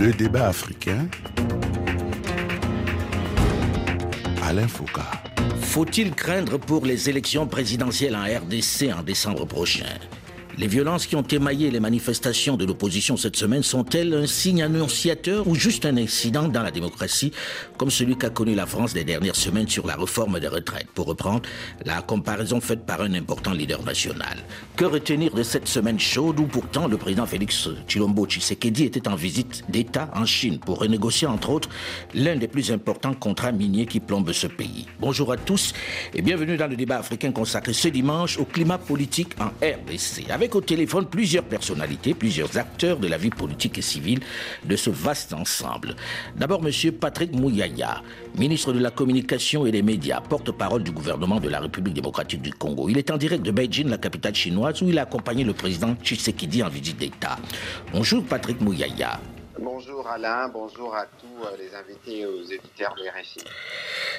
Le débat africain. Alain Foucault. Faut-il craindre pour les élections présidentielles en RDC en décembre prochain? Les violences qui ont émaillé les manifestations de l'opposition cette semaine sont-elles un signe annonciateur ou juste un incident dans la démocratie, comme celui qu'a connu la France des dernières semaines sur la réforme des retraites, pour reprendre la comparaison faite par un important leader national. Que retenir de cette semaine chaude où pourtant le président Félix Chilombo Tshisekedi était en visite d'État en Chine pour renégocier entre autres l'un des plus importants contrats miniers qui plombent ce pays? Bonjour à tous et bienvenue dans le débat africain consacré ce dimanche au climat politique en RDC au téléphone plusieurs personnalités, plusieurs acteurs de la vie politique et civile de ce vaste ensemble. D'abord, M. Patrick Mouyaya, ministre de la Communication et des Médias, porte-parole du gouvernement de la République démocratique du Congo. Il est en direct de Beijing, la capitale chinoise, où il a accompagné le président Tshisekedi en visite d'État. Bonjour Patrick Mouyaya. Bonjour Alain, bonjour à tous euh, les invités et aux éditeurs de RFI.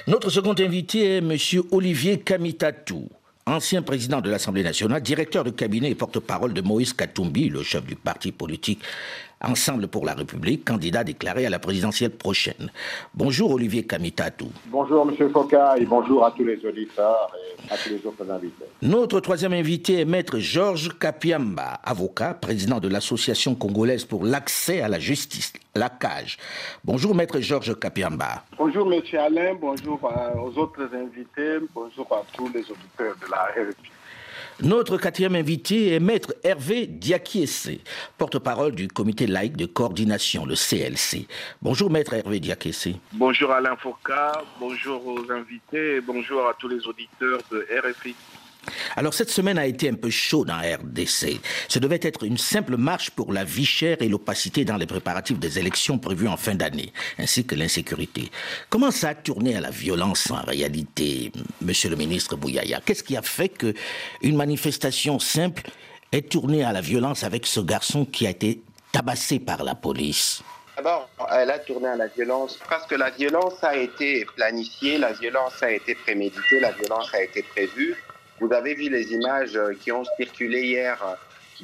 Notre second invité est M. Olivier Kamitatou ancien président de l'Assemblée nationale, directeur de cabinet et porte-parole de Moïse Katumbi, le chef du parti politique Ensemble pour la République, candidat déclaré à la présidentielle prochaine. Bonjour Olivier Kamitatou. Bonjour M. Foka et bonjour à tous les auditeurs et à tous les autres invités. Notre troisième invité est Maître Georges Kapiamba, avocat, président de l'Association congolaise pour l'accès à la justice, la CAGE. Bonjour Maître Georges Kapiamba. Bonjour M. Alain, bonjour aux autres invités, bonjour à tous les auditeurs de la RFI. Notre quatrième invité est Maître Hervé Diakiese, porte-parole du comité laïque de coordination, le CLC. Bonjour Maître Hervé Diakiese. Bonjour Alain Foucault, bonjour aux invités et bonjour à tous les auditeurs de RFI. Alors cette semaine a été un peu chaude en RDC. Ce devait être une simple marche pour la vie chère et l'opacité dans les préparatifs des élections prévues en fin d'année, ainsi que l'insécurité. Comment ça a tourné à la violence en réalité, monsieur le ministre Bouyaya Qu'est-ce qui a fait que une manifestation simple ait tourné à la violence avec ce garçon qui a été tabassé par la police? D'abord, elle a tourné à la violence parce que la violence a été planifiée, la violence a été préméditée, la violence a été prévue. Vous avez vu les images euh, qui ont circulé hier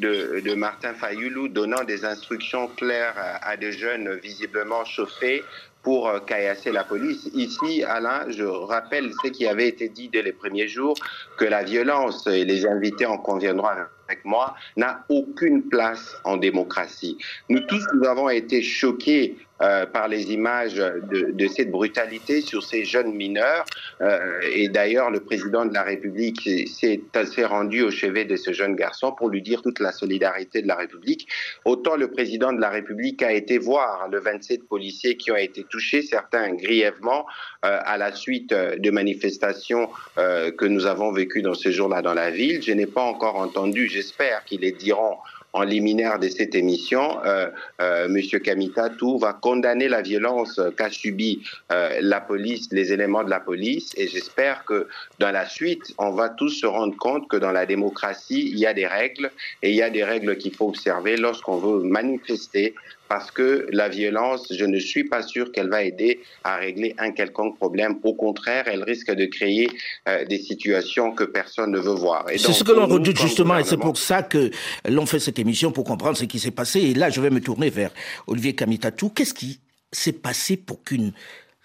euh, de, Martin Fayoulou donnant des instructions claires à, des jeunes visiblement chauffés pour euh, caillasser la police. Ici, Alain, je rappelle ce qui avait été dit dès les premiers jours, que la violence, et les invités en conviendront avec moi, n'a aucune place en démocratie. Nous tous, nous avons été choqués euh, par les images de, cette brutalité sur ces jeunes mineurs. Euh, et d'ailleurs, le président de la République s'est rendu au chevet de ce jeune garçon pour lui dire toute la solidarité de la République. Autant le président de la République a été voir le 27 policiers qui ont été touchés, certains grièvement, euh, à la suite de manifestations que nous avons vécues dans ce jour-là dans la ville. Je n'ai pas encore entendu, j'espère qu'ils les diront en liminaire de cette émission, euh, euh, Monsieur Kamitatou va condamner la violence qu'a subie euh, la police, les éléments de la police, et j'espère que dans la suite, on va tous se rendre compte que dans la démocratie, il y a des règles, et il y a des règles qu'il faut observer lorsqu'on veut manifester parce que la violence, je ne suis pas sûr qu'elle va aider à régler un quelconque problème. Au contraire, elle risque de créer euh, des situations que personne ne veut voir. C'est ce que l'on redoute justement, et c'est pour ça que l'on fait cette émission, pour comprendre ce qui s'est passé. Et là, je vais me tourner vers Olivier Kamitatou. Qu'est-ce qui s'est passé pour qu'une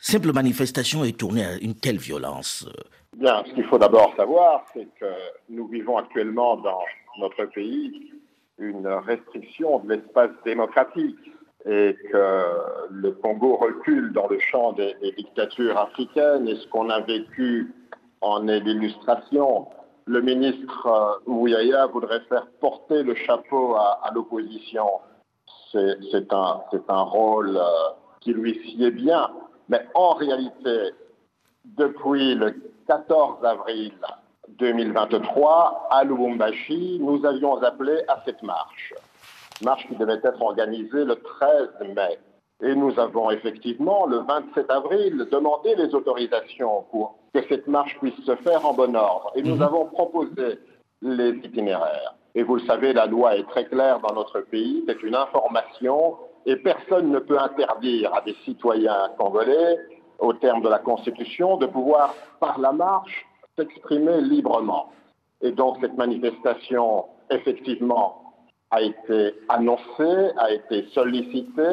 simple manifestation ait tourné à une telle violence? Bien, ce qu'il faut d'abord savoir, c'est que nous vivons actuellement dans notre pays une restriction de l'espace démocratique et que le Congo recule dans le champ des, dictatures africaines. Et ce qu'on a vécu en est l'illustration. Le ministre euh, Mouyaya voudrait faire porter le chapeau à, l'opposition. C'est un, un, rôle euh, qui lui sied bien. Mais en réalité, depuis le 14 avril 2023, à Lubumbashi, nous avions appelé à cette marche marche qui devait être organisée le 13 mai. Et nous avons effectivement, le 27 avril, demandé les autorisations pour que cette marche puisse se faire en bon ordre. Et nous mhm. avons proposé les itinéraires. Et vous le savez, la loi est très claire dans notre pays, c'est une information, et personne ne peut interdire à des citoyens congolais, au terme de la Constitution, de pouvoir, par la marche, s'exprimer librement. Et donc cette manifestation, effectivement, a été annoncé, a été sollicité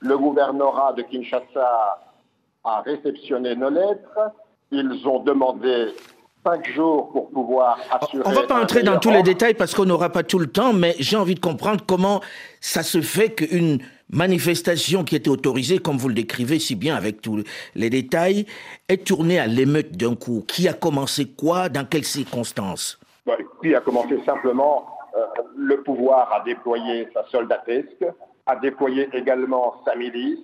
Le gouvernorat de Kinshasa a réceptionné nos lettres. Ils ont demandé cinq jours pour pouvoir assurer. On ne va pas entrer dans tous les détails parce qu'on n'aura pas tout le temps, mais j'ai envie de comprendre comment ça se fait qu'une manifestation qui était autorisée, comme vous le décrivez si bien avec tous les détails, est tournée à l'émeute d'un coup. Qui a commencé quoi? Dans quelles circonstances? Qui a commencé simplement le pouvoir a déployé sa soldatesque, a déployé également sa milice.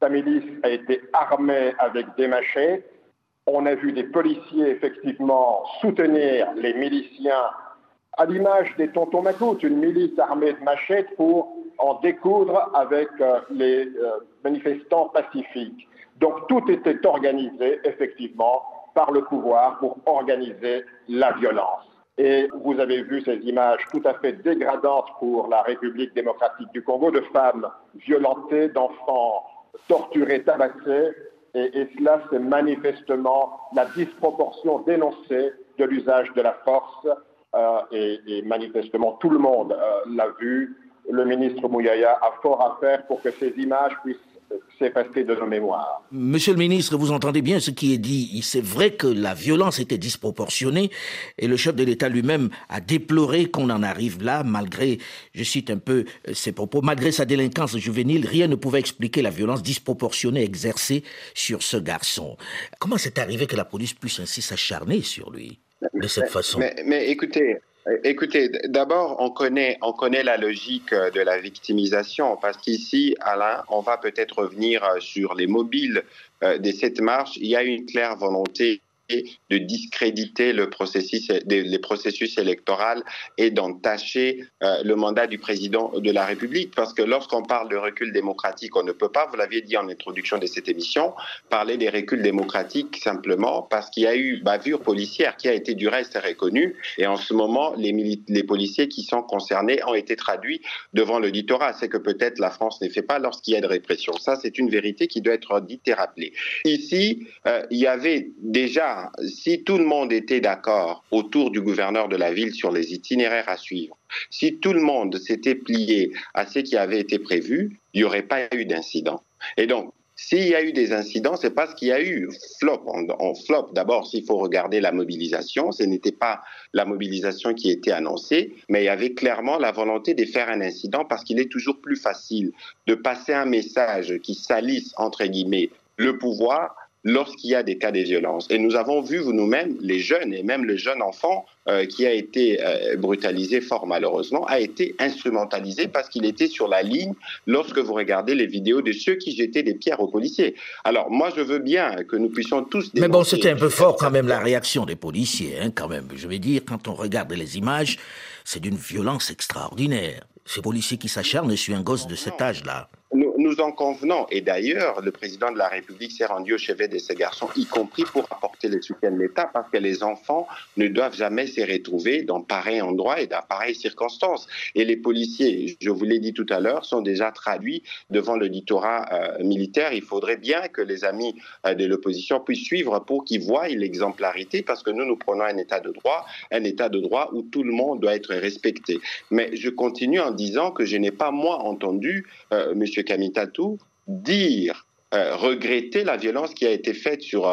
Sa milice a été armée avec des machettes on a vu des policiers effectivement soutenir les miliciens à l'image des tontons Macoutes, une milice armée de machettes pour en découdre avec euh, les euh, manifestants pacifiques. Donc tout était organisé effectivement par le pouvoir pour organiser la violence. Et vous avez vu ces images tout à fait dégradantes pour la République démocratique du Congo de femmes violentées, d'enfants torturés, tabassés, et, cela, c'est manifestement la disproportion dénoncée de l'usage de la force, euh, et, manifestement tout le monde euh, l'a vu. Le ministre Mouyaya a fort à faire pour que ces images puissent de nos mémoires. Monsieur le ministre, vous entendez bien ce qui est dit. C'est vrai que la violence était disproportionnée et le chef de l'État lui-même a déploré qu'on en arrive là, malgré, je cite un peu euh, ses propos, malgré sa délinquance juvénile, rien ne pouvait expliquer la violence disproportionnée exercée sur ce garçon. Comment c'est arrivé que la police puisse ainsi s'acharner sur lui de cette façon? mais écoutez, Écoutez, d'abord, on connaît, on connaît la logique de la victimisation parce qu'ici, Alain, on va peut-être revenir sur les mobiles euh, des sept marches. Il y a une claire volonté de discréditer le processus, les processus électoraux et d'entacher euh, le mandat du président de la République. Parce que lorsqu'on parle de recul démocratique, on ne peut pas, vous l'aviez dit en introduction de cette émission, parler des reculs démocratiques simplement parce qu'il y a eu bavure policière qui a été du reste reconnue. Et en ce moment, les, policiers qui sont concernés ont été traduits devant l'auditorat. C'est que peut-être la France ne fait pas lorsqu'il y a de répression. Ça, c'est une vérité qui doit être dite et rappelée. Ici, euh, il y avait déjà si tout le monde était d'accord autour du gouverneur de la ville sur les itinéraires à suivre, si tout le monde s'était plié à ce qui avait été prévu, il n'y aurait pas eu d'incident. Et donc, s'il y a eu des incidents, c'est parce qu'il y a eu flop. En, flop, d'abord, s'il faut regarder la mobilisation, ce n'était pas la mobilisation qui était annoncée, mais il y avait clairement la volonté de faire un incident parce qu'il est toujours plus facile de passer un message qui salisse, entre guillemets, le pouvoir lorsqu'il y a des cas de violence. Et nous avons vu nous-mêmes, les jeunes et même le jeune enfant euh, qui a été euh, brutalisé fort malheureusement, a été instrumentalisé parce qu'il était sur la ligne lorsque vous regardez les vidéos de ceux qui jetaient des pierres aux policiers. Alors moi je veux bien que nous puissions tous... Mais bon, c'était un peu fort quand même la réaction des policiers, hein, quand même. Je vais dire, quand on regarde les images, c'est d'une violence extraordinaire. Ces policiers qui s'acharnent sur un gosse de cet âge-là. Nous, en convenons. Et d'ailleurs, le président de la République s'est rendu au chevet de ces garçons, y compris pour apporter le soutien de l'État, parce que les enfants ne doivent jamais se retrouver dans pareil endroit et dans pareilles circonstances. Et les policiers, je vous l'ai dit tout à l'heure, sont déjà traduits devant l'auditorat euh, militaire. Il faudrait bien que les amis euh, de l'opposition puissent suivre pour qu'ils voient l'exemplarité, parce que nous, nous prenons un État de droit, un État de droit où tout le monde doit être respecté. Mais je continue en disant que je n'ai pas, moi, entendu euh, M. Kamitatou dire, euh, regretter la violence qui a été faite sur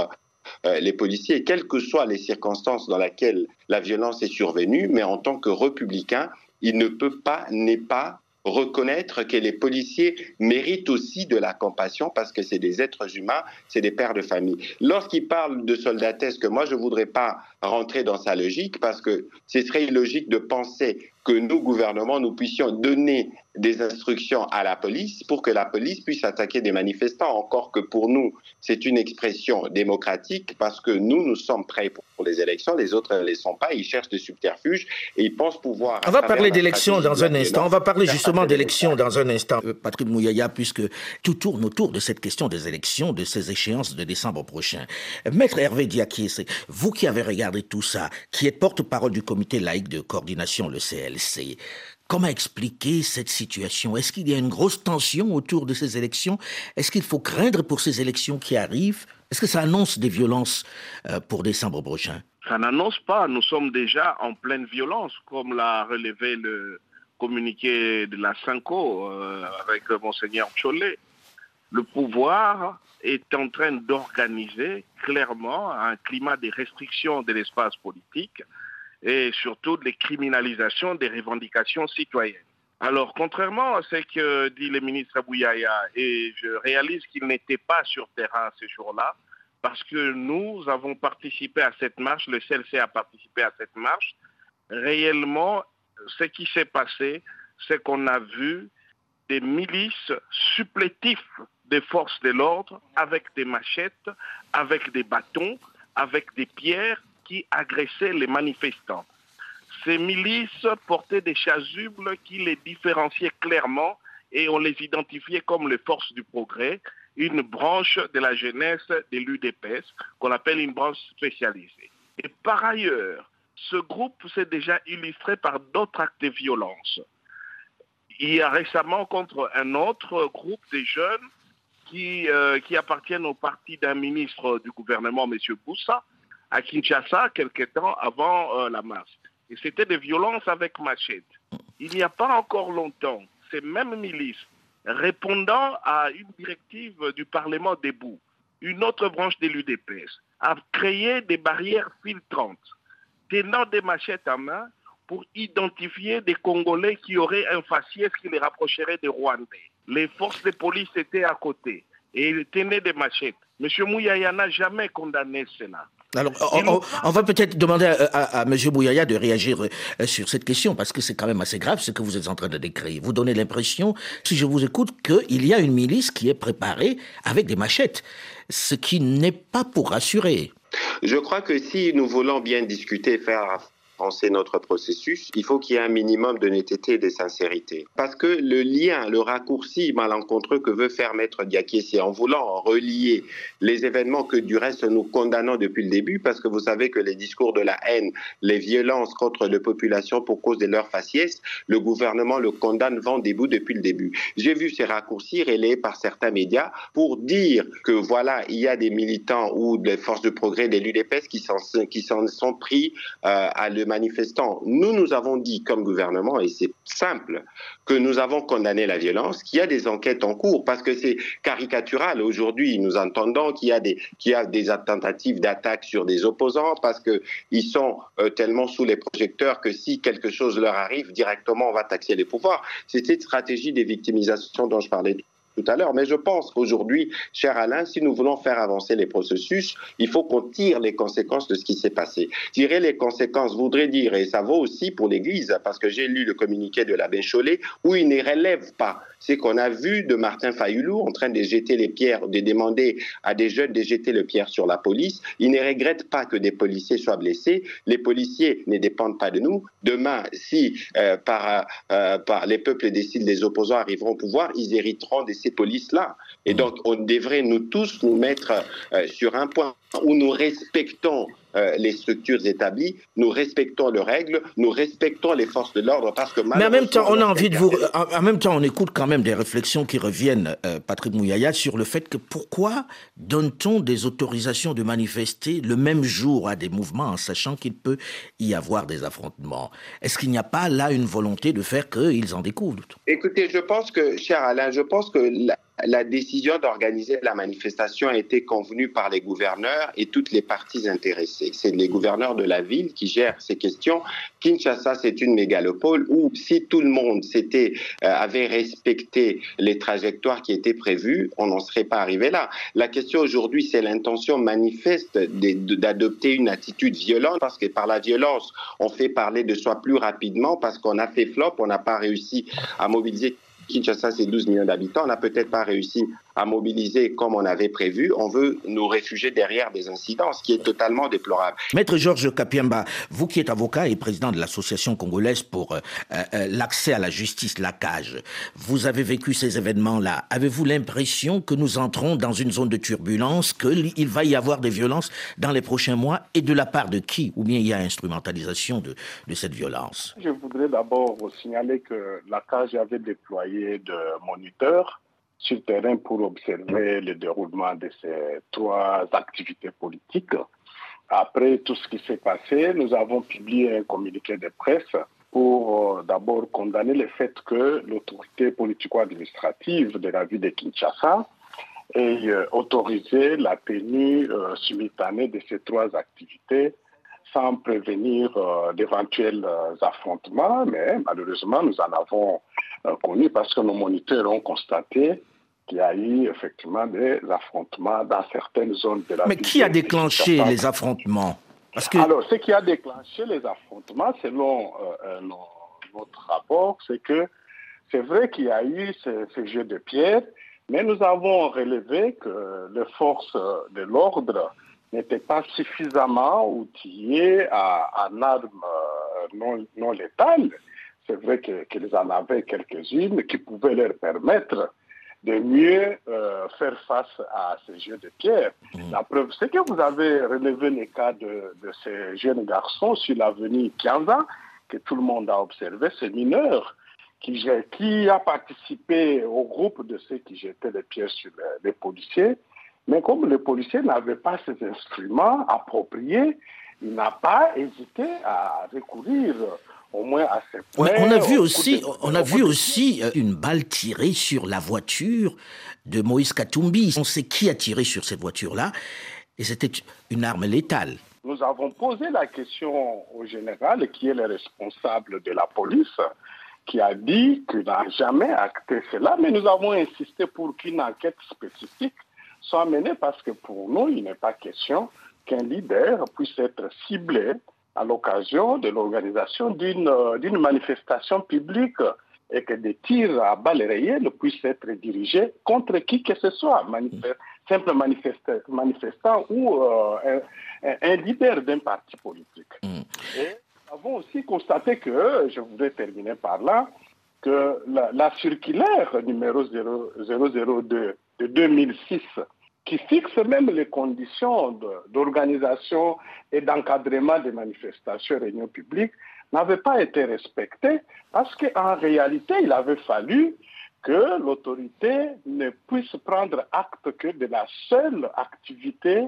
euh, les policiers, quelles que soient les circonstances dans lesquelles la violence est survenue, mais en tant que républicain, il ne peut pas, n'est pas reconnaître que les policiers méritent aussi de la compassion parce que c'est des êtres humains, c'est des pères de famille. Lorsqu'il parle de soldatesque, moi je ne voudrais pas rentrer dans sa logique parce que ce serait illogique de penser que nous, gouvernements, nous puissions donner des instructions à la police pour que la police puisse attaquer des manifestants. Encore que pour nous, c'est une expression démocratique parce que nous, nous sommes prêts pour, les élections, les autres ne les sont pas, ils cherchent des subterfuges et ils pensent pouvoir... On va parler d'élections dans un instant, on va parler justement d'élections dans un instant. Euh, Patrick Mouyaya, puisque tout tourne autour de cette question des élections, de ces échéances de décembre prochain. Maître Hervé Diakié, vous qui avez regardé tout ça, qui êtes porte-parole du comité laïque de coordination, le CLC, Comment expliquer cette situation? Est-ce qu'il y a une grosse tension autour de ces élections? Est-ce qu'il faut craindre pour ces élections qui arrivent? Est-ce que ça annonce des violences euh, pour décembre prochain? Ça n'annonce pas. Nous sommes déjà en pleine violence, comme l'a relevé le communiqué de la Cinco euh, avec Monseigneur Chollet. Le pouvoir est en train d'organiser clairement un climat de restriction de l'espace politique et surtout de criminalisation des revendications citoyennes. Alors, contrairement à ce que dit le ministre Abouyaya, et je réalise qu'il n'était pas sur terrain ce jour-là, parce que nous avons participé à cette marche, le CLC a participé à cette marche, réellement, ce qui s'est passé, c'est qu'on a vu des milices supplétifs des forces de l'ordre avec des machettes, avec des bâtons, avec des pierres qui agressaient les manifestants. Ces milices portaient des chasubles qui les différenciaient clairement et on les identifiait comme les forces du progrès, une branche de la jeunesse de l'UDPS qu'on appelle une branche spécialisée. Et par ailleurs, ce groupe s'est déjà illustré par d'autres actes de violence. Il y a récemment contre un autre groupe de jeunes qui, euh, qui appartiennent au parti d'un ministre du gouvernement, M. Boussa, à Kinshasa, quelque temps avant euh, la marche. Et c'était des violences avec machette. Il n'y a pas encore longtemps, ces mêmes milices, répondant à une directive du Parlement debout, une autre branche de l'UDPS, a créé des barrières filtrantes, tenant des machettes à main pour identifier des Congolais qui auraient un faciès qui les rapprocherait des Rwandais. Les forces de police étaient à côté et ils tenaient des machettes. M. Mouyaya n'a jamais condamné cela. Alors, on, va peut-être demander à, M. Mouyaya de réagir euh, sur cette question, parce que c'est quand même assez grave ce que vous êtes en train de décrire. Vous donnez l'impression, si je vous écoute, qu'il y a une milice qui est préparée avec des machettes, ce qui n'est pas pour rassurer. Je crois que si nous voulons bien discuter, faire penser notre processus, il faut qu'il y ait un minimum de netteté et de sincérité. Parce que le lien, le raccourci malencontreux que veut faire Maître Diakiesi en voulant relier les événements que du reste nous condamnons depuis le début, parce que vous savez que les discours de la haine, les violences contre les populations pour cause de leur faciès, le gouvernement le condamne vent debout depuis le début. J'ai vu ces raccourcis relayés par certains médias pour dire que voilà, il y a des militants ou des forces de progrès des l'UDPS qui s'en sont pris euh, à le manifestants. Nous, nous avons dit comme gouvernement, et c'est simple, que nous avons condamné la violence, qu'il y a des enquêtes en cours, parce que c'est caricatural. Aujourd'hui, nous entendons qu'il y a des, y a des tentatives d'attaque sur des opposants, parce qu'ils sont euh, tellement sous les projecteurs que si quelque chose leur arrive, directement, on va taxer les pouvoirs. C'est cette stratégie des victimisations dont je parlais tout à l'heure. Mais je pense qu'aujourd'hui, cher Alain, si nous voulons faire avancer les processus, il faut qu'on tire les conséquences de ce qui s'est passé. Tirer les conséquences voudrait dire, et ça vaut aussi pour l'Église, parce que j'ai lu le communiqué de l'abbé Chollet, où il ne relève pas. C'est qu'on a vu de Martin Fayoulou en train de jeter les pierres, de demander à des jeunes de jeter le pierre sur la police. Il ne regrette pas que des policiers soient blessés. Les policiers ne dépendent pas de nous. Demain, si euh, par, euh, par les peuples décident les opposants arriveront au pouvoir, ils hériteront de ces polices-là. Et mm. donc, on devrait nous tous nous mettre euh, sur un point où nous respectons euh, les structures établies, nous respectons les règles, nous respectons les forces de l'ordre parce que Mais en même temps, on a envie de vous en même temps on écoute quand même des réflexions qui reviennent euh, Patrick Mouyaya sur le fait que pourquoi donne-t-on des autorisations de manifester le même jour à des mouvements en sachant qu'il peut y avoir des affrontements? Est-ce qu'il n'y a pas là une volonté de faire qu'ils en découvrent Écoutez, je pense que cher Alain, je pense que la, la décision d'organiser la manifestation a été convenue par les gouverneurs et toutes les parties intéressées. C'est les gouverneurs de la ville qui gèrent ces questions. Kinshasa, c'est une mégalopole où si tout le monde s'était, euh, avait respecté les trajectoires qui étaient prévues, on n'en serait pas arrivé là. La question aujourd'hui, c'est l'intention manifeste d'adopter une attitude violente parce que par la violence, on fait parler de soi plus rapidement parce qu'on a fait flop, on n'a pas réussi à mobiliser Kinshasa, c'est 12 millions d'habitants. On n'a peut-être pas réussi à mobiliser comme on avait prévu. On veut nous réfugier derrière des incidents, ce qui est totalement déplorable. Maître Georges Kapiamba, vous qui êtes avocat et président de l'Association congolaise pour euh, euh, l'accès à la justice, la CAGE, vous avez vécu ces événements-là. Avez-vous l'impression que nous entrons dans une zone de turbulence, qu'il va y avoir des violences dans les prochains mois et de la part de qui? Ou bien il y a instrumentalisation de, de cette violence? Je voudrais d'abord signaler que la CAGE avait déployé de moniteurs sur le terrain pour observer le déroulement de ces trois activités politiques. Après tout ce qui s'est passé, nous avons publié un communiqué de presse pour euh, d'abord condamner le fait que l'autorité politico-administrative de la ville de Kinshasa et autoriser la tenue simultanée de ces trois activités sans prévenir d'éventuels affrontements, mais malheureusement, nous en avons connu parce que nos moniteurs ont constaté qu'il y a eu effectivement des affrontements dans certaines zones de la Mais qui a déclenché les affrontements? Parce que... Alors, ce qui a déclenché les affrontements, selon euh, notre rapport, c'est que c'est vrai qu'il y a eu ce, ce, jeu de pierre, mais nous avons relevé que les forces de l'ordre n'étaient pas suffisamment outillées en armes euh, non, non létales. C'est vrai qu'ils en avaient quelques-unes qui pouvaient leur permettre de mieux euh, faire face à ces jeux de pierre. Mmh. La preuve, c'est que vous avez relevé les cas de, de ces jeunes garçons sur l'avenue Kianza, que tout le monde a observé, ces mineurs, qui, qui a participé au groupe de ceux qui jetaient les pierres sur les, les policiers. Mais comme les policiers n'avaient pas ces instruments appropriés, il n'a pas hésité à recourir au moins à ce point. On a vu aussi, on a vu aussi une balle tirée sur la voiture de Moïse Katumbi. On sait qui a tiré sur cette voiture-là, et c'était une arme létale. Nous avons posé la question au général, qui est le responsable de la police, qui a dit qu'il n'a jamais acté cela, mais nous avons insisté pour qu'une enquête spécifique soit menée parce que pour nous, il n'est pas question qu'un leader puisse être ciblé à l'occasion de l'organisation d'une manifestation publique et que des tirs à balles réelles puissent être dirigés contre qui que ce soit, manifeste, simple manifestant ou euh, un, un, leader d'un parti politique. Mm. Et nous avons aussi constaté que, je voudrais terminer par là, que la, la circulaire numéro 002 de 2006 qui fixe même les conditions d'organisation et d'encadrement des manifestations et réunions publiques, n'avait pas été respectée parce qu'en réalité, il avait fallu que l'autorité ne puisse prendre acte que de la seule activité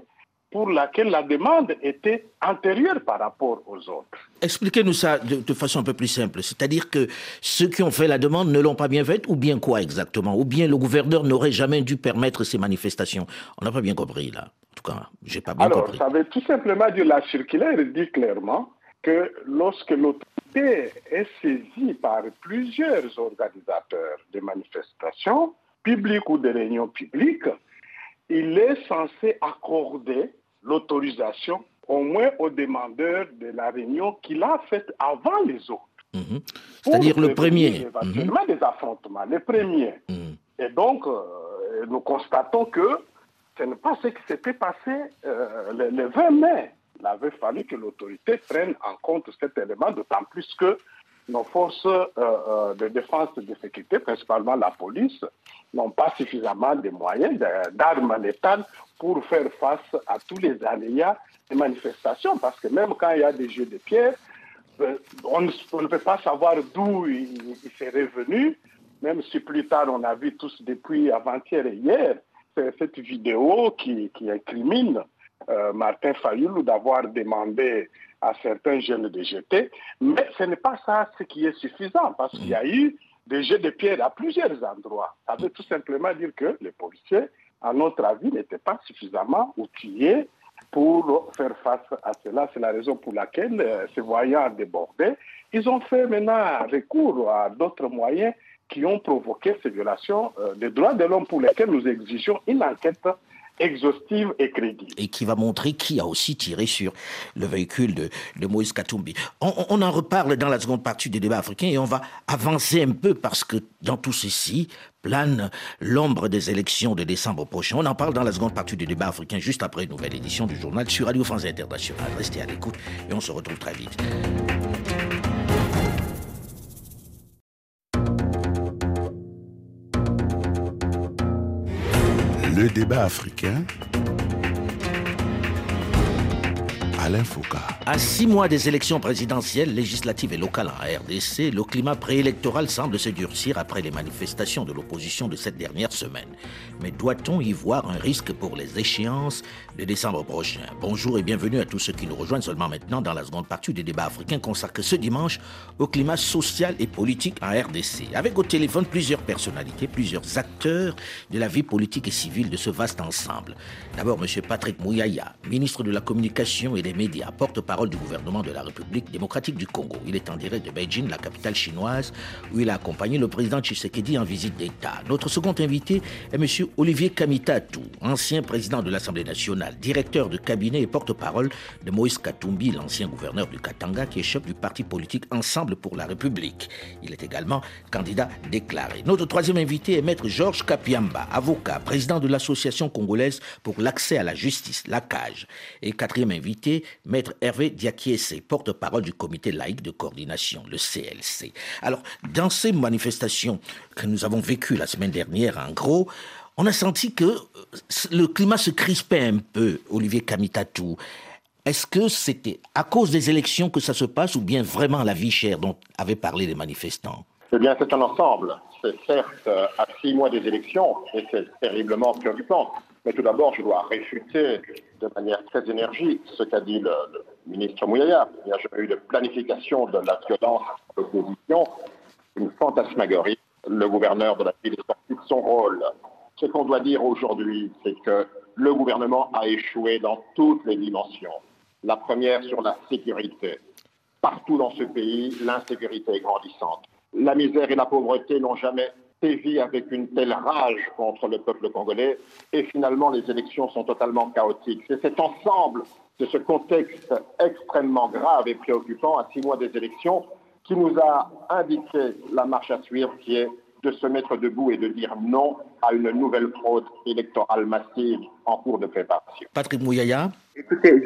pour laquelle la demande était antérieure par rapport aux autres. Expliquez-nous ça de, de, façon un peu plus simple. C'est-à-dire que ceux qui ont fait la demande ne l'ont pas bien faite, ou bien quoi exactement? Ou bien le gouverneur n'aurait jamais dû permettre ces manifestations? On n'a pas bien compris là. En tout cas, j'ai pas bien Alors, compris. Alors, ça veut tout simplement dire la circulaire dit clairement que lorsque l'autorité est saisie par plusieurs organisateurs de manifestations, publiques ou de réunions publiques, il est censé accorder l'autorisation au moins au demandeur de la réunion qu'il a faite avant les autres. -hmm. C'est-à-dire le premier. Éventuellement mm -hmm. des affrontements, les premiers. Mm -hmm. Et donc, euh, nous constatons que ce n'est pas ce qui s'était passé euh, le, le, 20 mai. Il avait fallu que l'autorité prenne en compte cet élément, d'autant plus que nos forces euh, de défense et de sécurité, principalement la police, n'ont pas suffisamment de moyens d'armes létales pour faire face à tous les aléas des manifestations. Parce que même quand il y a des jeux de pierre, on ne, on ne peut pas savoir d'où il, il, serait venu, même si plus tard on a vu tous depuis avant-hier et hier cette vidéo qui, incrimine euh, Martin Fayoulou d'avoir demandé à certains jeunes de jeter. Mais ce n'est pas ça ce qui est suffisant parce qu'il y a eu des jets de pierre à plusieurs endroits. Ça veut tout simplement dire que les policiers, à notre avis, n'étaient pas suffisamment outillés pour faire face à cela. C'est la raison pour laquelle, euh, se voyant débordés, ils ont fait maintenant recours à d'autres moyens qui ont provoqué ces violations euh, des droits de l'homme pour lesquels nous exigeons une enquête exhaustive et crédible. Et qui va montrer qui a aussi tiré sur le véhicule de, Moïse Katumbi. On, on, en reparle dans la seconde partie des débats africains et on va avancer un peu parce que dans tout ceci plane l'ombre des élections de décembre prochain. On en parle dans la seconde partie des débats africains juste après une nouvelle édition du journal sur Radio France Internationale. Restez à l'écoute et on se retrouve très vite. Le débat africain. À six mois des élections présidentielles, législatives et locales en RDC, le climat préélectoral semble se durcir après les manifestations de l'opposition de cette dernière semaine. Mais doit-on y voir un risque pour les échéances de décembre prochain? Bonjour et bienvenue à tous ceux qui nous rejoignent seulement maintenant dans la seconde partie des débats africains consacrés ce dimanche au climat social et politique en RDC. Avec au téléphone plusieurs personnalités, plusieurs acteurs de la vie politique et civile de ce vaste ensemble. D'abord, M. Patrick Mouyaya, ministre de la Communication et des Médias, porte-parole du gouvernement de la République démocratique du Congo. Il est en direct de Beijing, la capitale chinoise, où il a accompagné le président Tshisekedi en visite d'État. Notre second invité est M. Olivier Kamitatou, ancien président de l'Assemblée nationale, directeur de cabinet et porte-parole de Moïse Katumbi, l'ancien gouverneur du Katanga, qui est chef du parti politique Ensemble pour la République. Il est également candidat déclaré. Notre troisième invité est Maître Georges Kapiamba, avocat, président de l'Association congolaise pour l'accès à la justice, la CAGE. Et quatrième invité, Maître Hervé Diakiese, porte-parole du comité laïque de coordination, le CLC. Alors, dans ces manifestations que nous avons vécues la semaine dernière, en gros, on a senti que euh, le climat se crispait un peu, Olivier Kamitatou. Est-ce que c'était à cause des élections que ça se passe ou bien vraiment la vie chère dont avaient parlé les manifestants? Eh bien, c'est un ensemble. C'est certes à six mois des élections et c'est terriblement préoccupant. Mais tout d'abord, je dois réfuter de manière très énergique ce qu'a dit le, ministre Mouyaya. Il n'y a jamais eu de planification de la violence de l'opposition, une fantasmagorie. Le gouverneur de la ville est sorti de son rôle. Ce qu'on doit dire aujourd'hui, c'est que le gouvernement a échoué dans toutes les dimensions. La première sur la sécurité. Partout dans ce pays, l'insécurité est grandissante. La misère et la pauvreté n'ont jamais sévi avec une telle rage contre le peuple congolais et finalement les élections sont totalement chaotiques. C'est cet ensemble de ce contexte extrêmement grave et préoccupant à six mois des élections qui nous a indiqué la marche à suivre qui est de se mettre debout et de dire non à une nouvelle fraude électorale massive en cours de préparation. Patrick Mouyaya Écoutez,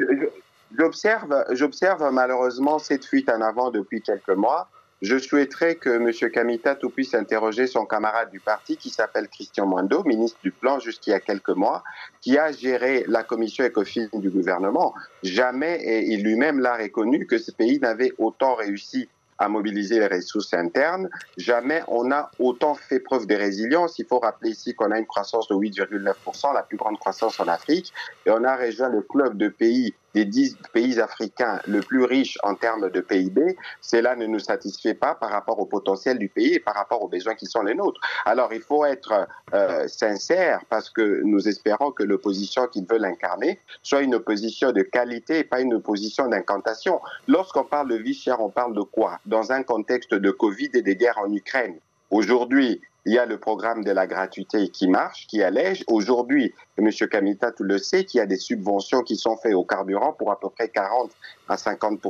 j'observe malheureusement cette fuite en avant depuis quelques mois. Je souhaiterais que M. Kamitatou puisse interroger son camarade du parti qui s'appelle Christian Mwando, ministre du Plan jusqu'il y a quelques mois, qui a géré la commission ECOFIN du gouvernement. Jamais, et il lui-même l'a reconnu, que ce pays n'avait autant réussi à mobiliser les ressources internes. Jamais on a autant fait preuve de résilience. Il faut rappeler ici qu'on a une croissance de 8,9%, la plus grande croissance en Afrique, et on a rejoint le club de pays des dix pays africains le plus riches en termes de PIB, cela ne nous satisfait pas par rapport au potentiel du pays et par rapport aux besoins qui sont les nôtres. Alors il faut être euh, sincère parce que nous espérons que l'opposition qu'ils veulent incarner soit une opposition de qualité et pas une opposition d'incantation. Lorsqu'on parle de vie chère, on parle de quoi? Dans un contexte de Covid et de guerre en Ukraine. Aujourd'hui, il y a le programme de la gratuité qui marche, qui allège. Aujourd'hui, M. Kamita, tout le sait, qu'il y a des subventions qui sont faites au carburant pour à peu près 40 à 50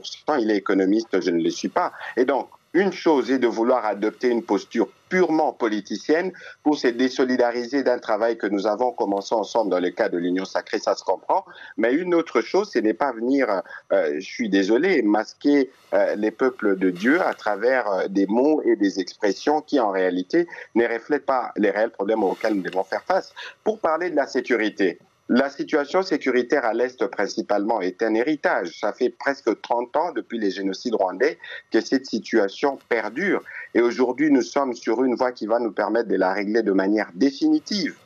Il est économiste, je ne le suis pas. Et donc, une chose est de vouloir adopter une posture purement politicienne pour se désolidariser d'un travail que nous avons commencé ensemble dans le cas de l'Union sacrée, ça se comprend. Mais une autre chose, ce n'est pas venir, euh, je suis désolé, masquer euh, les peuples de Dieu à travers euh, des mots et des expressions qui en réalité ne reflètent pas les réels problèmes auxquels nous devons faire face. Pour parler de la sécurité, la situation sécuritaire à l'Est principalement est un héritage. Ça fait presque 30 ans depuis les génocides rwandais que cette situation perdure. Et aujourd'hui, nous sommes sur une voie qui va nous permettre de la régler de manière définitive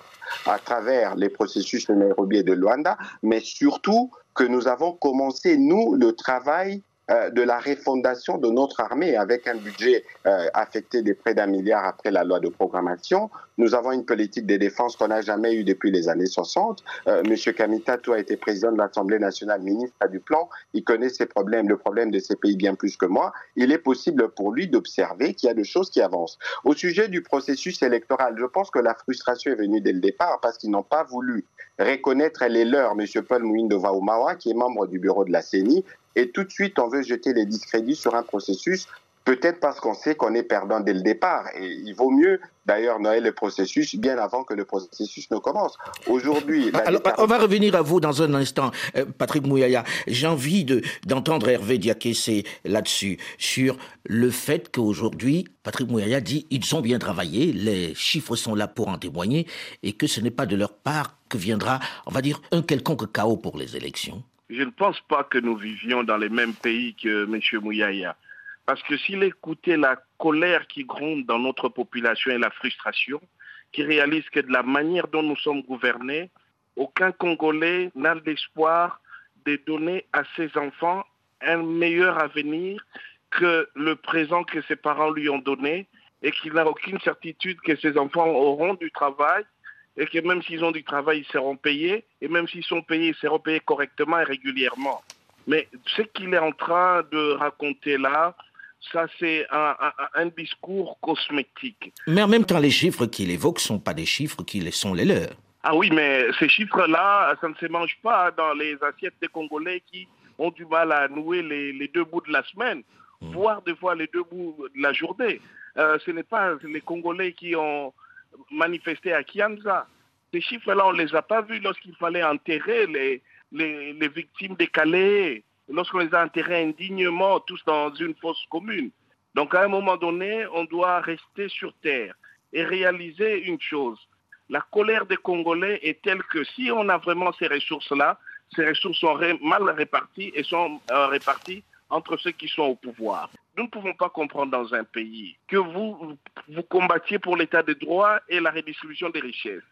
à travers les processus de Nairobi et de Luanda, mais surtout que nous avons commencé, nous, le travail euh, de la refondation de notre armée avec un budget euh, affecté de près d'un milliard après la loi de programmation. Nous avons une politique de défense qu'on n'a jamais eue depuis les années 60. Euh, Monsieur Kamitatou a été président de l'Assemblée nationale, ministre du plan. Il connaît ces problèmes, le problème de ces pays bien plus que moi. Il est possible pour lui d'observer qu'il y a des choses qui avancent. Au sujet du processus électoral, je pense que la frustration est venue dès le départ parce qu'ils n'ont pas voulu reconnaître les leurs, Monsieur Paul Mouindo Vaoumawa, qui est membre du bureau de la CENI, et tout de suite on veut jeter les discrédits sur un processus Peut-être parce qu'on sait qu'on est perdant dès le départ. Et il vaut mieux, d'ailleurs, noyer le processus bien avant que le processus ne commence. Aujourd'hui. Alors, on va revenir à vous dans un instant, euh, Patrick Mouyaya. J'ai envie d'entendre Hervé Diakessé là-dessus, sur le fait qu'aujourd'hui, Patrick Mouyaya dit ils ont bien travaillé, les chiffres sont là pour en témoigner, et que ce n'est pas de leur part que viendra, on va dire, un quelconque chaos pour les élections. Je ne pense pas que nous vivions dans les mêmes pays que M. Mouyaya. Parce que s'il écoutait la colère qui gronde dans notre population et la frustration, qui réalise que de la manière dont nous sommes gouvernés, aucun Congolais n'a l'espoir de donner à ses enfants un meilleur avenir que le présent que ses parents lui ont donné et qu'il n'a aucune certitude que ses enfants auront du travail et que même s'ils ont du travail, ils seront payés et même s'ils sont payés, ils seront payés correctement et régulièrement. Mais ce qu'il est en train de raconter là, ça c'est un, discours cosmétique. Mais en même temps, les chiffres qu'il évoque ne sont pas des chiffres qui sont les leurs. Ah oui, mais ces chiffres-là, ça ne se mange pas dans les assiettes des Congolais qui ont du mal à nouer les, deux bouts de la semaine, mmh. voire des fois les deux bouts de la journée. Euh, ce n'est pas les Congolais qui ont manifesté à Kianza. Ces chiffres-là, on ne les a pas vus lorsqu'il fallait enterrer les, victimes décalées, lorsqu'on les a enterrés indignement, tous dans une fosse commune. Donc à un moment donné, on doit rester sur terre et réaliser une chose. La colère des Congolais est telle que si on a vraiment ces ressources-là, ces ressources sont mal réparties et sont euh, réparties entre ceux qui sont au pouvoir. Nous ne pouvons pas comprendre dans un pays que vous, vous combattiez pour l'état de droit et la redistribution des richesses.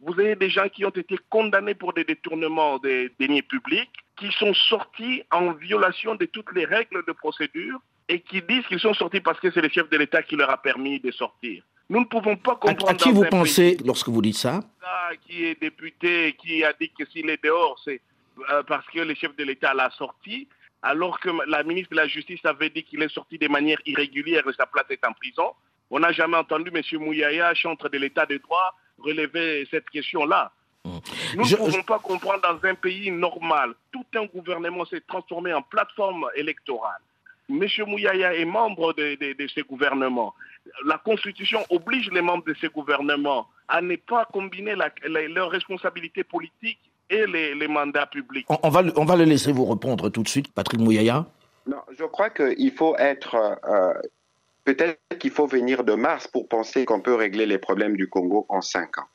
Vous avez des gens qui ont été condamnés pour des détournements des deniers publics, qui sont sortis en violation de toutes les règles de procédure et qui disent qu'ils sont sortis parce que c'est le chef de l'État qui leur a permis de sortir. Nous ne pouvons pas comprendre. À, qui vous pensez lorsque vous dites ça? Qui est député, qui a dit que s'il est dehors, c'est euh, parce que le chef de l'État l'a sorti, alors que la ministre de la Justice avait dit qu'il est sorti de manière irrégulière et sa place est en prison. On n'a jamais entendu M. Mouyaya, chantre de l'État de droit, relever cette question-là. Mmh. Nous ne pouvons pas comprendre dans un pays normal, tout un gouvernement s'est transformé en plateforme électorale. M. Mouyaya est membre de, de, ce gouvernement. La Constitution oblige les membres de ce gouvernement à ne pas combiner leurs responsabilités politiques et les, mandats publics. On, va, on va le laisser vous répondre tout de suite, Patrick Mouyaya. Non, je crois qu'il faut être... Euh, peut-être qu'il faut venir de Mars pour penser qu'on peut régler les problèmes du Congo en cinq ans.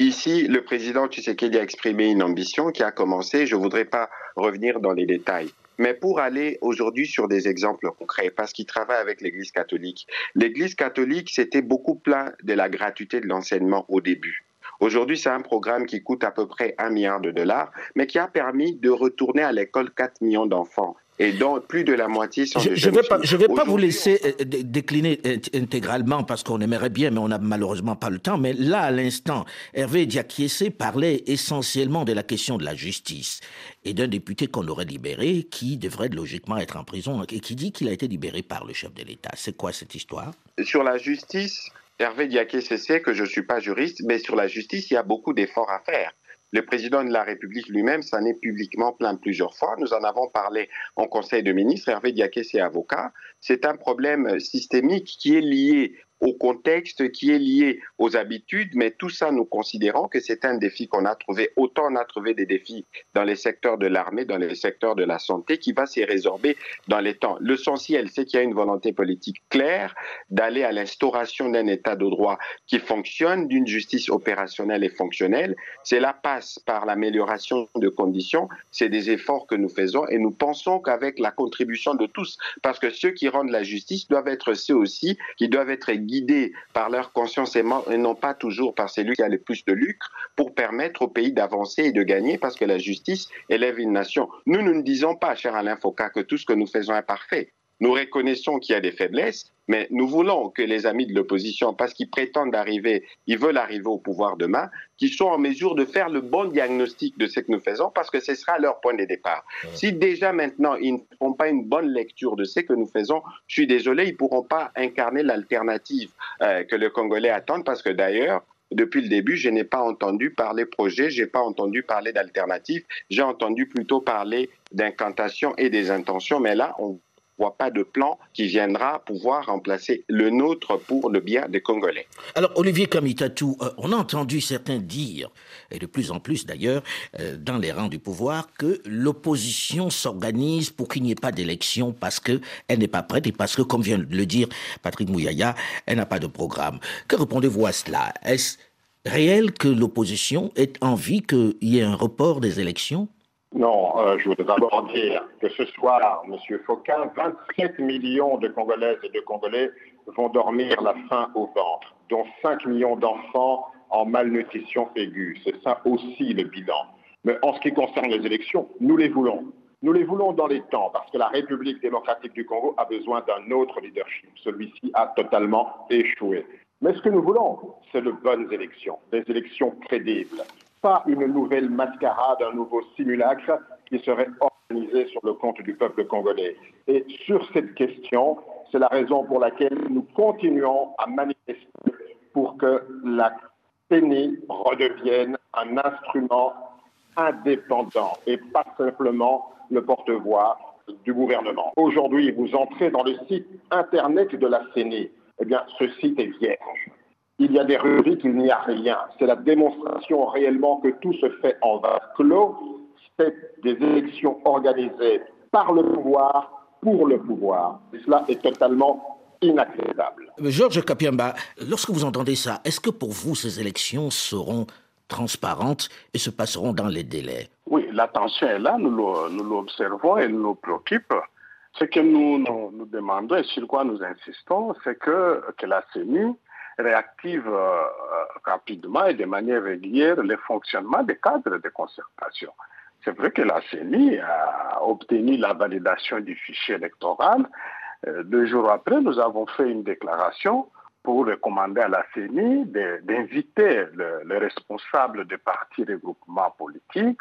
Ici, le président Tshisekedi a exprimé une ambition qui a commencé. Je ne voudrais pas revenir dans les détails. Mais pour aller aujourd'hui sur des exemples concrets, parce qu'il travaille avec l'Église catholique, l'Église catholique, c'était beaucoup plein de la gratuité de l'enseignement au début. Aujourd'hui, c'est un programme qui coûte à peu près un milliard de dollars, mais qui a permis de retourner à l'école 4 millions d'enfants et dont plus de la moitié sont je, ne vais pas, je vais pas vous laisser euh, décliner intégralement parce qu'on aimerait bien, mais on n'a malheureusement pas le temps. Mais là, à l'instant, Hervé Diakiese parlait essentiellement de la question de la justice et d'un député qu'on aurait libéré qui devrait logiquement être en prison et qui dit qu'il a été libéré par le chef de l'État. C'est quoi cette histoire? Sur la justice, Hervé Diaké sait que je ne suis pas juriste, mais sur la justice, il y a beaucoup d'efforts à faire. Le président de la République lui-même s'en est publiquement plaint plusieurs fois. Nous en avons parlé en Conseil de ministres. Hervé Diaké, c'est avocat. C'est un problème systémique qui est lié au contexte qui est lié aux habitudes, mais tout ça, nous considérons que c'est un défi qu'on a trouvé. Autant on a trouvé des défis dans les secteurs de l'armée, dans les secteurs de la santé, qui va s'y résorber dans les temps. L'essentiel, c'est qu'il y a une volonté politique claire d'aller à l'instauration d'un état de droit qui fonctionne, d'une justice opérationnelle et fonctionnelle. Cela passe par l'amélioration de conditions. C'est des efforts que nous faisons et nous pensons qu'avec la contribution de tous, parce que ceux qui rendent la justice doivent être ceux aussi qui doivent être guidés par leur conscience et non pas toujours par celui qui a le plus de lucre pour permettre au pays d'avancer et de gagner parce que la justice élève une nation. Nous, nous ne disons pas, cher Alain Foucault, que tout ce que nous faisons est parfait. Nous reconnaissons qu'il y a des faiblesses, mais nous voulons que les amis de l'opposition, parce qu'ils prétendent arriver, ils veulent arriver au pouvoir demain, qu'ils soient en mesure de faire le bon diagnostic de ce que nous faisons, parce que ce sera leur point de départ. Si déjà maintenant ils ne font pas une bonne lecture de ce que nous faisons, je suis désolé, ils ne pourront pas incarner l'alternative euh, que le Congolais attend, parce que d'ailleurs, depuis le début, je n'ai pas entendu parler projet, j'ai pas entendu parler d'alternative, j'ai entendu plutôt parler d'incantation et des intentions, mais là, on voit pas de plan qui viendra pouvoir remplacer le nôtre pour le bien des Congolais. Alors, Olivier Kamitatou, euh, on a entendu certains dire, et de plus en plus d'ailleurs, euh, dans les rangs du pouvoir, que l'opposition s'organise pour qu'il n'y ait pas d'élection parce qu'elle n'est pas prête et parce que, comme vient de le dire Patrick Mouyaya, elle n'a pas de programme. Que répondez-vous à cela? Est-ce réel que l'opposition ait envie qu'il y ait un report des élections? Non, euh, je voudrais d'abord dire que ce soir, M. Fauquin, 27 millions de Congolaises et de Congolais vont dormir la faim au ventre, dont 5 millions d'enfants en malnutrition aiguë. C'est ça aussi le bilan. Mais en ce qui concerne les élections, nous les voulons. Nous les voulons dans les temps parce que la République démocratique du Congo a besoin d'un autre leadership. Celui-ci a totalement échoué. Mais ce que nous voulons, c'est de bonnes élections, des élections crédibles, pas une nouvelle mascarade, un nouveau simulacre qui serait organisé sur le compte du peuple congolais. Et sur cette question, c'est la raison pour laquelle nous continuons à manifester pour que la CENI redevienne un instrument indépendant et pas simplement le porte-voix du gouvernement. Aujourd'hui, vous entrez dans le site internet de la CENI. Eh bien, ce site est vierge. Il y a des rubriques, il n'y a rien. C'est la démonstration réellement que tout se fait en vase clos. C'est des élections organisées par le pouvoir, pour le pouvoir. cela est totalement inacceptable. Georges Kapiamba, lorsque vous entendez ça, est-ce que pour vous, ces élections seront transparentes et se passeront dans les délais? Oui, la tension est là, nous l'observons et nous nous préoccupe. Ce que nous, nous, demandons et sur quoi nous insistons, c'est que, que la CENI réactive euh, euh, rapidement et de manière régulière le fonctionnement des cadres de concertation. C'est vrai que la CENI a obtenu la validation du fichier électoral. Euh, deux jours après, nous avons fait une déclaration pour recommander à la CENI d'inviter les responsables des partis et groupements politiques,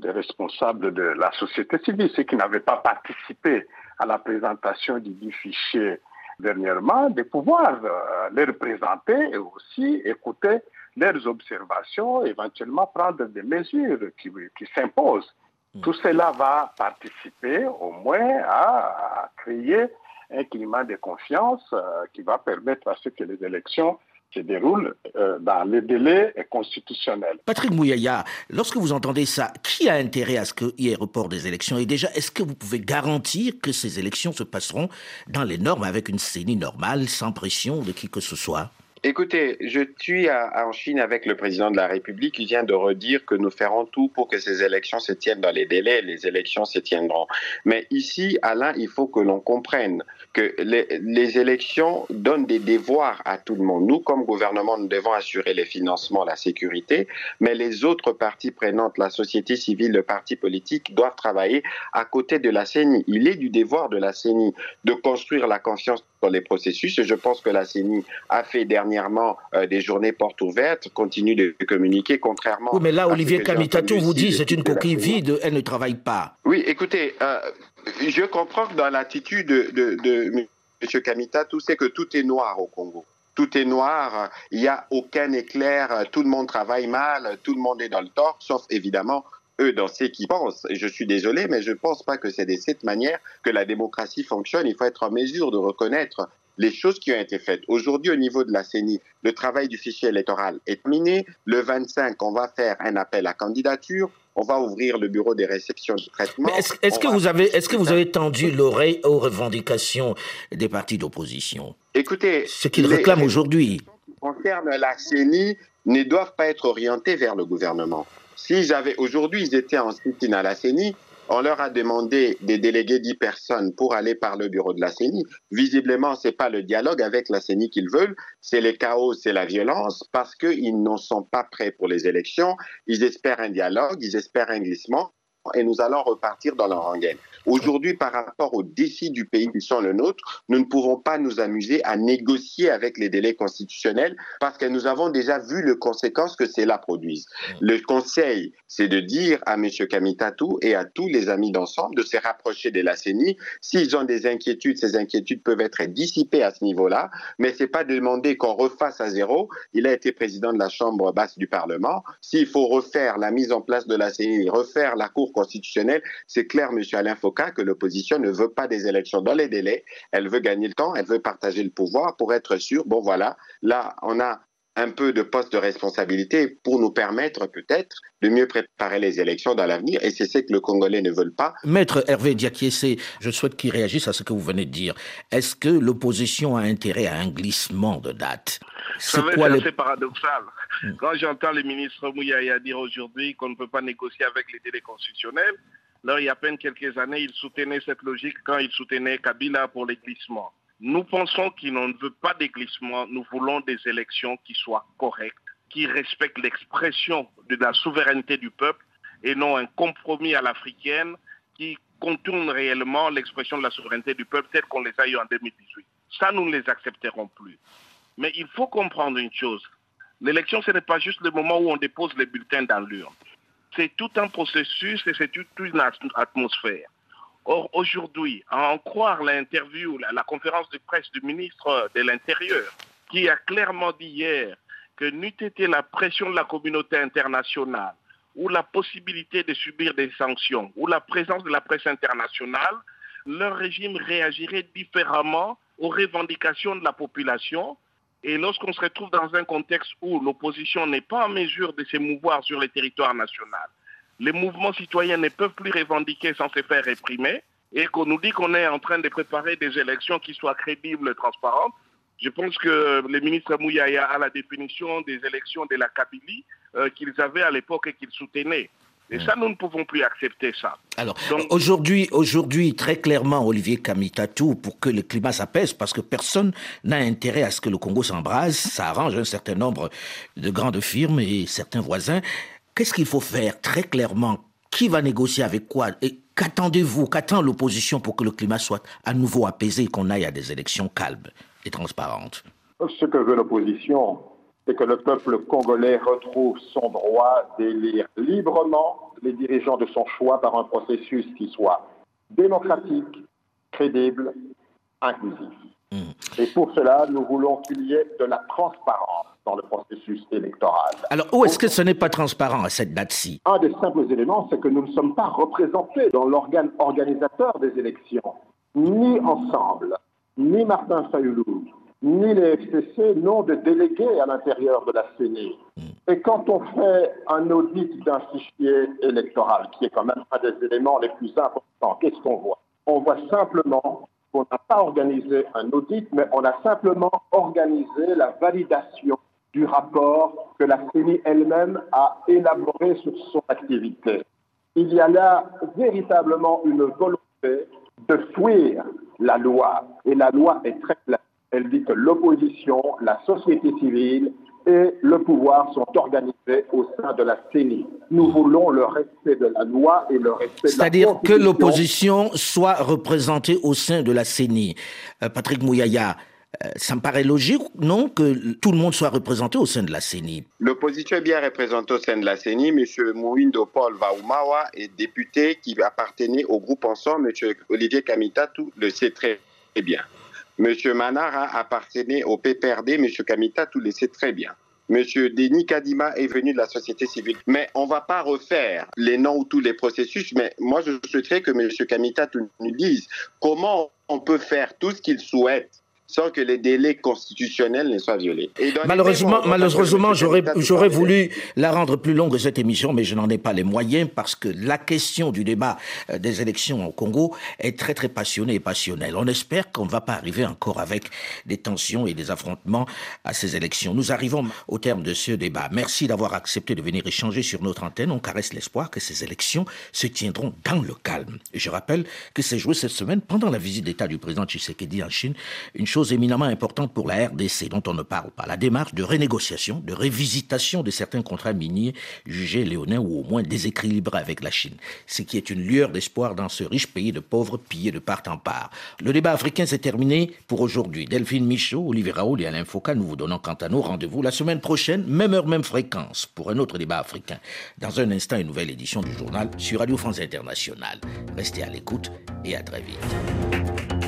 les responsables de la société civile, ceux qui n'avaient pas participé à la présentation du fichier dernièrement, de pouvoir euh, les représenter et aussi écouter leurs observations, éventuellement prendre des mesures qui, s'imposent. Hmm. Tout cela va participer au moins à créer un climat de confiance euh, qui va permettre à ce que les élections se déroulent euh, dans les délais constitutionnels. Patrick Mouyaya, lorsque vous entendez ça, qui a intérêt à ce qu'il y ait report des élections Et déjà, est-ce que vous pouvez garantir que ces élections se passeront dans les normes, avec une CENI normale, sans pression de qui que ce soit? Écoutez, je suis en Chine avec le président de la République qui vient de redire que nous ferons tout pour que ces élections se tiennent dans les délais. Les élections se tiendront. Mais ici, Alain, il faut que l'on comprenne que les, les, élections donnent des devoirs à tout le monde. Nous, comme gouvernement, nous devons assurer les financements, la sécurité, mais les autres parties prenantes, la société civile, le parti politique, doivent travailler à côté de la CENI. Il est du devoir de la CENI de construire la confiance dans les processus. Et je pense que la CENI a fait dernièrement dernièrement euh, des journées portes ouvertes, continue de communiquer, contrairement. Oui, mais là, Olivier Kamitato vous dit c'est une coquille vide, elle ne travaille pas. Oui, écoutez, euh, je comprends que dans l'attitude de, de, M. Kamitato, c'est que tout est noir au Congo tout est noir, il n'y a aucun éclair, tout le monde travaille mal, tout le monde est dans le tort, sauf évidemment eux dans ceux qui pensent. Et je suis désolé, mais je ne pense pas que c'est de cette manière que la démocratie fonctionne. Il faut être en mesure de reconnaître les choses qui ont été faites. Aujourd'hui, au niveau de la CENI, le travail du fichier électoral est terminé. Le 25, on va faire un appel à candidature. On va ouvrir le bureau des réceptions de traitement. Est-ce que, vous avez, est que vous avez tendu l'oreille aux revendications des partis d'opposition? Écoutez, ce qu'ils réclament aujourd'hui. Concerne la CENI, ne doivent pas être orientés vers le gouvernement. S'ils avaient aujourd'hui, ils étaient en soutien à la CENI, on leur a demandé des délégués dix personnes pour aller par le bureau de la CENI. Visiblement, c'est pas le dialogue avec la CENI qu'ils veulent, c'est les chaos, c'est la violence, parce qu'ils n'en sont pas prêts pour les élections. Ils espèrent un dialogue, ils espèrent un glissement, et nous allons repartir dans la rengaine. Aujourd'hui, par rapport aux défis du pays qui sont le nôtre, nous ne pouvons pas nous amuser à négocier avec les délais constitutionnels parce que nous avons déjà vu les conséquences que cela produise. Le conseil, c'est de dire à M. Kamitatou et à tous les amis d'ensemble de se rapprocher de la CENI. S'ils ont des inquiétudes, ces inquiétudes peuvent être dissipées à ce niveau-là, mais c'est pas de demander qu'on refasse à zéro. Il a été président de la Chambre basse du Parlement. S'il faut refaire la mise en place de la CENI, refaire la Cour constitutionnelle, c'est clair, M. Alain Foucault, que l'opposition ne veut pas des élections dans les délais, elle veut gagner le temps, elle veut partager le pouvoir pour être sûre, bon voilà, là on a un peu de poste de responsabilité pour nous permettre peut-être de mieux préparer les élections dans l'avenir. Et c'est ce que le Congolais ne veulent pas. Maître Hervé Diakiese, je souhaite qu'il réagisse à ce que vous venez de dire. Est-ce que l'opposition a intérêt à un glissement de date C'est assez paradoxal. Hmm. Quand j'entends le ministre Mouyaya dire aujourd'hui qu'on ne peut pas négocier avec les délais constitutionnels, Là, il y a à peine quelques années, il soutenait cette logique quand il soutenait Kabila pour les glissements. Nous pensons qu'il ne veut pas des glissements, nous voulons des élections qui soient correctes, qui respectent l'expression de la souveraineté du peuple et non un compromis à l'africaine qui contourne réellement l'expression de la souveraineté du peuple tel qu'on les a eu en 2018. Ça, nous ne les accepterons plus. Mais il faut comprendre une chose. L'élection, ce n'est pas juste le moment où on dépose les bulletins dans l'urne. C'est tout un processus et c'est toute une atmosphère. Or, aujourd'hui, à en croire l'interview, la, la, conférence de presse du ministre de l'Intérieur, qui a clairement dit hier que n'eût été la pression de la communauté internationale ou la possibilité de subir des sanctions ou la présence de la presse internationale, leur régime réagirait différemment aux revendications de la population. Et lorsqu'on se retrouve dans un contexte où l'opposition n'est pas en mesure de s'émouvoir sur le territoire national, les mouvements citoyens ne peuvent plus revendiquer sans se faire réprimer, et qu'on nous dit qu'on est en train de préparer des élections qui soient crédibles et transparentes, je pense que le ministre Mouyaya a la définition des élections de la Kabylie euh, qu'ils avaient à l'époque et qu'ils soutenaient. Et ça, nous ne pouvons plus accepter ça. Alors, aujourd'hui, aujourd'hui, très clairement, Olivier Kamitatou, pour que le climat s'apaise, parce que personne n'a intérêt à ce que le Congo s'embrase, ça arrange un certain nombre de grandes firmes et certains voisins. Qu'est-ce qu'il faut faire très clairement? Qui va négocier avec quoi? Et qu'attendez-vous Qu'attend l'opposition pour que le climat soit à nouveau apaisé et qu'on aille à des élections calmes et transparentes? Ce que veut l'opposition, c'est que le peuple congolais retrouve son droit d'élire librement les dirigeants de son choix par un processus qui soit démocratique, crédible, inclusif. Et pour cela, nous voulons qu'il y ait de la transparence dans le processus électoral. Alors, où est-ce que ce n'est pas transparent à cette date-ci? Un des simples éléments, c'est que nous ne sommes pas représentés dans l'organe organisateur des élections, ni ensemble, ni Martin Fayoulou, ni les FCC n'ont de délégués à l'intérieur de la CENI. Et quand on fait un audit d'un fichier électoral, qui est quand même un des éléments les plus importants, qu'est-ce qu'on voit? On voit simplement qu'on n'a pas organisé un audit, mais on a simplement organisé la validation du rapport que la CENI elle-même a élaboré sur son activité. Il y a là véritablement une volonté de fuir la loi, et la loi est très claire elle dit que l'opposition, la société civile et le pouvoir sont organisés au sein de la CENI. Nous voulons le respect de la loi et le respect de la C'est-à-dire que l'opposition soit représentée au sein de la CENI. Euh, Patrick Mouyaya, ça me paraît logique, non, que tout le monde soit représenté au sein de la CENI L'opposition est bien représentée au sein de la CENI. M. Mouindo Paul Vaumawa est député qui appartenait au groupe Ensemble. M. Olivier Kamitatou le sait très bien. M. Manara appartenait au PPRD, M. Kamita, tout le sait très bien. M. Denis Kadima est venu de la société civile. Mais on ne va pas refaire les noms ou tous les processus. Mais moi, je souhaiterais que M. Kamita nous dise comment on peut faire tout ce qu'il souhaite sans que les délais constitutionnels ne soient violés. malheureusement, malheureusement j'aurais, j'aurais voulu la rendre plus longue, cette émission, mais je n'en ai pas les moyens parce que la question du débat euh, des élections au Congo est très, très passionnée et passionnelle. On espère qu'on ne va pas arriver encore avec des tensions et des affrontements à ces élections. Nous arrivons au terme de ce débat. Merci d'avoir accepté de venir échanger sur notre antenne. On caresse l'espoir que ces élections se tiendront dans le calme. Et je rappelle que c'est joué cette semaine pendant la visite d'État du président Tshisekedi en Chine. Une chose éminemment importante pour la RDC dont on ne parle pas, la démarche de renégociation, de révisitation de certains contrats miniers jugés léonins ou au moins déséquilibrés avec la Chine, ce qui est une lueur d'espoir dans ce riche pays de pauvres pillés de part en part. Le débat africain s'est terminé pour aujourd'hui. Delphine Michaud, Olivier Raoul et Alain Foucault, nous vous donnons quant à nous rendez-vous la semaine prochaine, même heure, même fréquence, pour un autre débat africain. Dans un instant, une nouvelle édition du journal sur Radio France Internationale. Restez à l'écoute et à très vite.